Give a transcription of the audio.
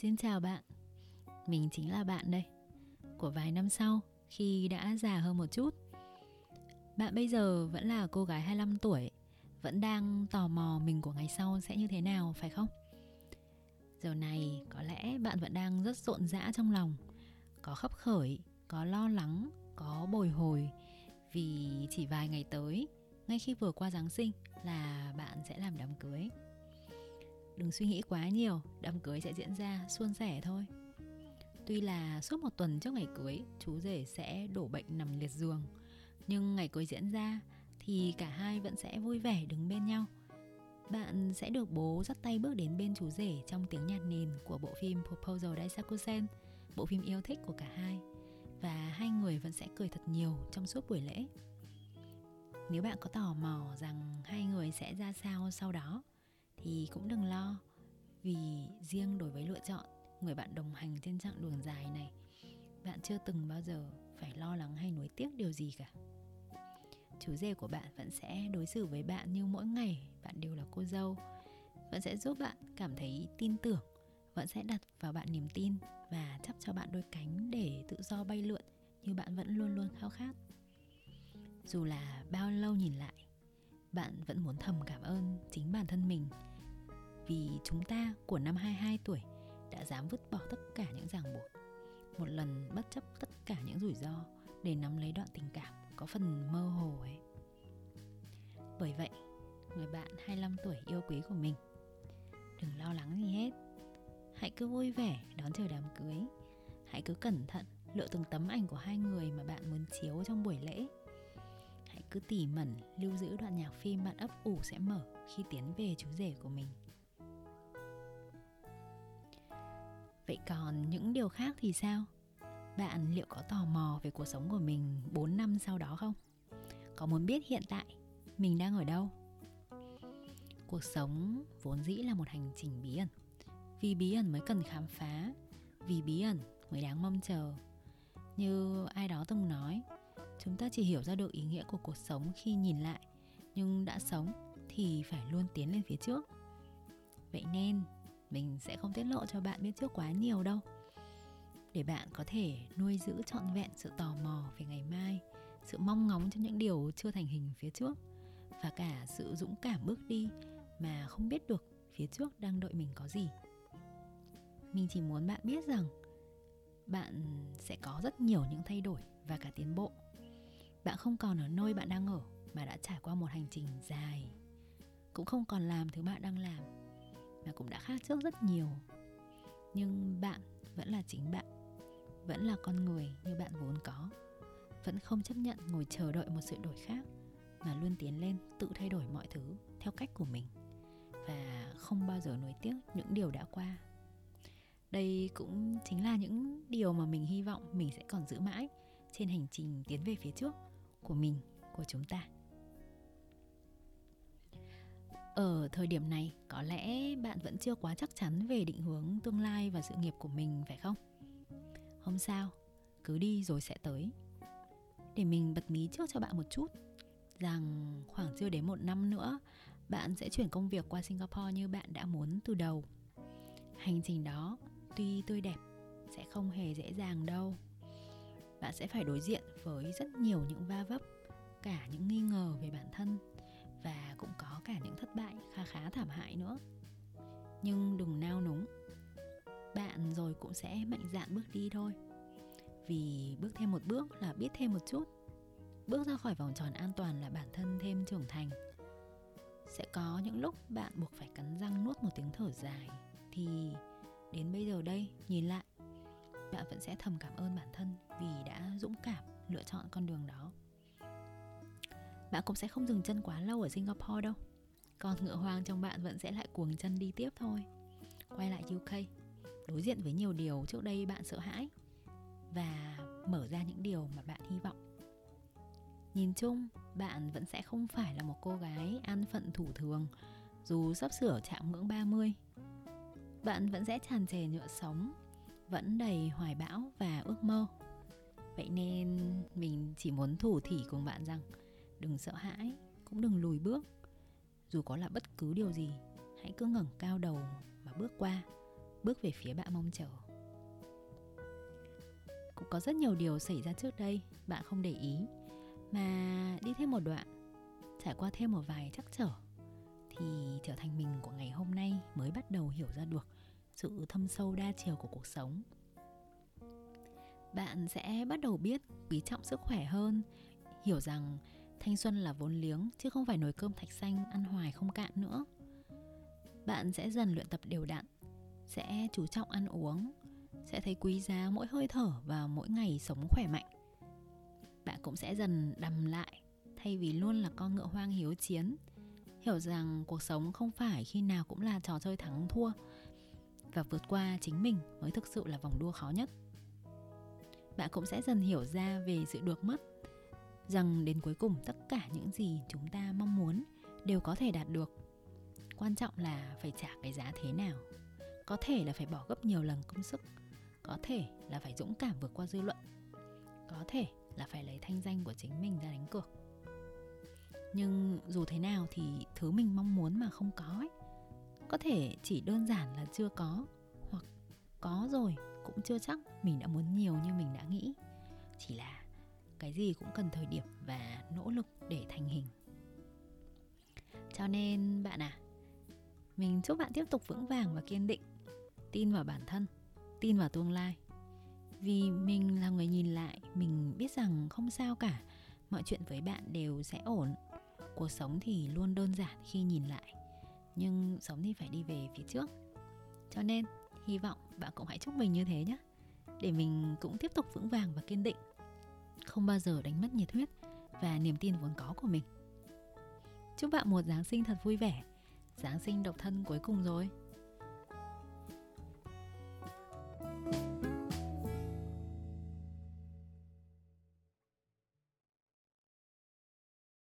Xin chào bạn, mình chính là bạn đây. Của vài năm sau, khi đã già hơn một chút, bạn bây giờ vẫn là cô gái 25 tuổi, vẫn đang tò mò mình của ngày sau sẽ như thế nào phải không? Giờ này có lẽ bạn vẫn đang rất rộn rã trong lòng, có khấp khởi, có lo lắng, có bồi hồi vì chỉ vài ngày tới, ngay khi vừa qua Giáng sinh là bạn sẽ làm đám cưới. Đừng suy nghĩ quá nhiều, đám cưới sẽ diễn ra suôn sẻ thôi. Tuy là suốt một tuần trước ngày cưới, chú rể sẽ đổ bệnh nằm liệt giường, nhưng ngày cưới diễn ra thì cả hai vẫn sẽ vui vẻ đứng bên nhau. Bạn sẽ được bố dắt tay bước đến bên chú rể trong tiếng nhạc nền của bộ phim Proposal Daisakusen, bộ phim yêu thích của cả hai. Và hai người vẫn sẽ cười thật nhiều trong suốt buổi lễ. Nếu bạn có tò mò rằng hai người sẽ ra sao sau đó thì cũng đừng lo, vì riêng đối với lựa chọn, người bạn đồng hành trên chặng đường dài này, bạn chưa từng bao giờ phải lo lắng hay nuối tiếc điều gì cả. Chú rể của bạn vẫn sẽ đối xử với bạn như mỗi ngày, bạn đều là cô dâu, vẫn sẽ giúp bạn cảm thấy tin tưởng, vẫn sẽ đặt vào bạn niềm tin và chắp cho bạn đôi cánh để tự do bay lượn như bạn vẫn luôn luôn khao khát. Dù là bao lâu nhìn lại, bạn vẫn muốn thầm cảm ơn chính bản thân mình vì chúng ta của năm 22 tuổi đã dám vứt bỏ tất cả những ràng buộc một lần bất chấp tất cả những rủi ro để nắm lấy đoạn tình cảm có phần mơ hồ ấy. Bởi vậy, người bạn 25 tuổi yêu quý của mình, đừng lo lắng gì hết. Hãy cứ vui vẻ đón chờ đám cưới. Hãy cứ cẩn thận lựa từng tấm ảnh của hai người mà bạn muốn chiếu trong buổi lễ. Hãy cứ tỉ mẩn lưu giữ đoạn nhạc phim bạn ấp ủ sẽ mở khi tiến về chú rể của mình. Vậy còn những điều khác thì sao? Bạn liệu có tò mò về cuộc sống của mình 4 năm sau đó không? Có muốn biết hiện tại mình đang ở đâu? Cuộc sống vốn dĩ là một hành trình bí ẩn. Vì bí ẩn mới cần khám phá, vì bí ẩn mới đáng mong chờ. Như ai đó từng nói, chúng ta chỉ hiểu ra được ý nghĩa của cuộc sống khi nhìn lại, nhưng đã sống thì phải luôn tiến lên phía trước. Vậy nên mình sẽ không tiết lộ cho bạn biết trước quá nhiều đâu. Để bạn có thể nuôi giữ trọn vẹn sự tò mò về ngày mai, sự mong ngóng cho những điều chưa thành hình phía trước và cả sự dũng cảm bước đi mà không biết được phía trước đang đợi mình có gì. Mình chỉ muốn bạn biết rằng bạn sẽ có rất nhiều những thay đổi và cả tiến bộ. Bạn không còn ở nơi bạn đang ở mà đã trải qua một hành trình dài, cũng không còn làm thứ bạn đang làm mà cũng đã khác trước rất nhiều. Nhưng bạn vẫn là chính bạn, vẫn là con người như bạn vốn có. Vẫn không chấp nhận ngồi chờ đợi một sự đổi khác, mà luôn tiến lên tự thay đổi mọi thứ theo cách của mình. Và không bao giờ nuối tiếc những điều đã qua. Đây cũng chính là những điều mà mình hy vọng mình sẽ còn giữ mãi trên hành trình tiến về phía trước của mình, của chúng ta ở thời điểm này, có lẽ bạn vẫn chưa quá chắc chắn về định hướng tương lai và sự nghiệp của mình, phải không? Không sao, cứ đi rồi sẽ tới. Để mình bật mí trước cho bạn một chút, rằng khoảng chưa đến một năm nữa, bạn sẽ chuyển công việc qua singapore như bạn đã muốn từ đầu. Hành trình đó, tuy tươi đẹp, sẽ không hề dễ dàng đâu. Bạn sẽ phải đối diện với rất nhiều những va vấp, cả những nghi ngờ về bản thân và cũng có cả những thất bại khá khá thảm hại nữa. Nhưng đừng nao núng. Bạn rồi cũng sẽ mạnh dạn bước đi thôi. Vì bước thêm một bước là biết thêm một chút. Bước ra khỏi vòng tròn an toàn là bản thân thêm trưởng thành. Sẽ có những lúc bạn buộc phải cắn răng nuốt một tiếng thở dài thì đến bây giờ đây, nhìn lại, bạn vẫn sẽ thầm cảm ơn bản thân vì đã dũng cảm lựa chọn con đường đó bạn cũng sẽ không dừng chân quá lâu ở singapore đâu. Còn ngựa hoang trong bạn vẫn sẽ lại cuồng chân đi tiếp thôi. Quay lại uk đối diện với nhiều điều trước đây bạn sợ hãi và mở ra những điều mà bạn hy vọng. Nhìn chung, bạn vẫn sẽ không phải là một cô gái an phận thủ thường, dù sắp sửa chạm ngưỡng 30 bạn vẫn sẽ tràn trề nhựa sống, vẫn đầy hoài bão và ước mơ. Vậy nên mình chỉ muốn thủ thỉ cùng bạn rằng đừng sợ hãi, cũng đừng lùi bước. Dù có là bất cứ điều gì, hãy cứ ngẩng cao đầu mà bước qua, bước về phía bạn mong chờ. Cũng có rất nhiều điều xảy ra trước đây, bạn không để ý. Mà đi thêm một đoạn, trải qua thêm một vài trắc trở, thì trở thành mình của ngày hôm nay mới bắt đầu hiểu ra được sự thâm sâu đa chiều của cuộc sống. Bạn sẽ bắt đầu biết, quý trọng sức khỏe hơn, hiểu rằng thanh xuân là vốn liếng, chứ không phải nồi cơm thạch xanh, ăn hoài không cạn nữa. Bạn sẽ dần luyện tập đều đặn, sẽ chú trọng ăn uống, sẽ thấy quý giá mỗi hơi thở và mỗi ngày sống khỏe mạnh. Bạn cũng sẽ dần đầm lại, thay vì luôn là con ngựa hoang hiếu chiến, hiểu rằng cuộc sống không phải khi nào cũng là trò chơi thắng thua và vượt qua chính mình mới thực sự là vòng đua khó nhất. Bạn cũng sẽ dần hiểu ra về sự được mất rằng đến cuối cùng tất cả những gì chúng ta mong muốn đều có thể đạt được. Quan trọng là phải trả cái giá thế nào. Có thể là phải bỏ gấp nhiều lần công sức. Có thể là phải dũng cảm vượt qua dư luận. Có thể là phải lấy thanh danh của chính mình ra đánh cược nhưng dù thế nào thì thứ mình mong muốn mà không có ấy, có thể chỉ đơn giản là chưa có hoặc có rồi cũng chưa chắc mình đã muốn nhiều như mình đã nghĩ. Chỉ là cái gì cũng cần thời điểm và nỗ lực để thành hình. Cho nên, bạn à mình chúc bạn tiếp tục vững vàng và kiên định. Tin vào bản thân, tin vào tương lai. Vì mình là người nhìn lại, mình biết rằng không sao cả. Mọi chuyện với bạn đều sẽ ổn. Cuộc sống thì luôn đơn giản khi nhìn lại. Nhưng sống thì phải đi về phía trước. Cho nên, hy vọng bạn cũng hãy chúc mình như thế nhé. Để mình cũng tiếp tục vững vàng và kiên định không bao giờ đánh mất nhiệt huyết và niềm tin vốn có của mình. Chúc bạn một giáng sinh thật vui vẻ. Giáng sinh độc thân cuối cùng rồi.